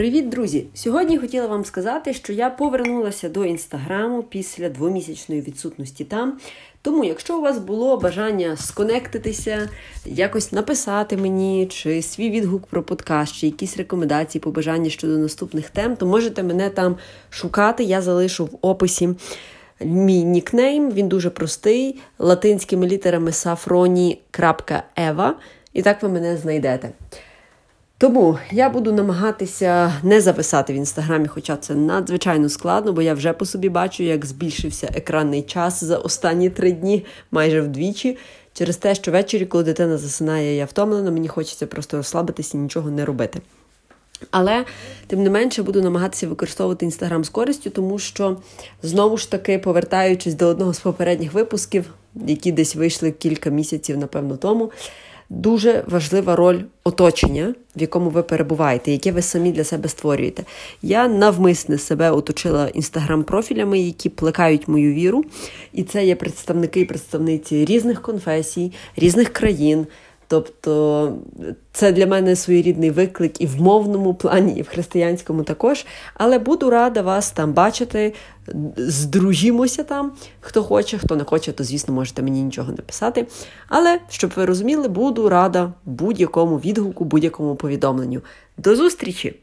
Привіт, друзі! Сьогодні хотіла вам сказати, що я повернулася до інстаграму після двомісячної відсутності там. Тому, якщо у вас було бажання сконектитися, якось написати мені, чи свій відгук про подкаст, чи якісь рекомендації, побажання щодо наступних тем, то можете мене там шукати. Я залишу в описі мій нікнейм. Він дуже простий, латинськими літерами safroni.eva. І так ви мене знайдете. Тому я буду намагатися не записати в інстаграмі, хоча це надзвичайно складно, бо я вже по собі бачу, як збільшився екранний час за останні три дні, майже вдвічі. Через те, що ввечері, коли дитина засинає, я втомлена, мені хочеться просто розслабитися і нічого не робити. Але, тим не менше, буду намагатися використовувати інстаграм з користю, тому що, знову ж таки, повертаючись до одного з попередніх випусків, які десь вийшли кілька місяців, напевно, тому дуже важлива роль оточення, в якому ви перебуваєте, яке ви самі для себе створюєте. Я навмисне себе оточила інстаграм-профілями, які плекають мою віру. І це є представники і представниці різних конфесій, різних країн. Тобто це для мене своєрідний виклик і в мовному плані, і в християнському також. Але буду рада вас там бачити. Здружімося там, хто хоче, хто не хоче, то, звісно, можете мені нічого написати. Але, щоб ви розуміли, буду рада будь-якому відгуку, будь-якому повідомленню. До зустрічі!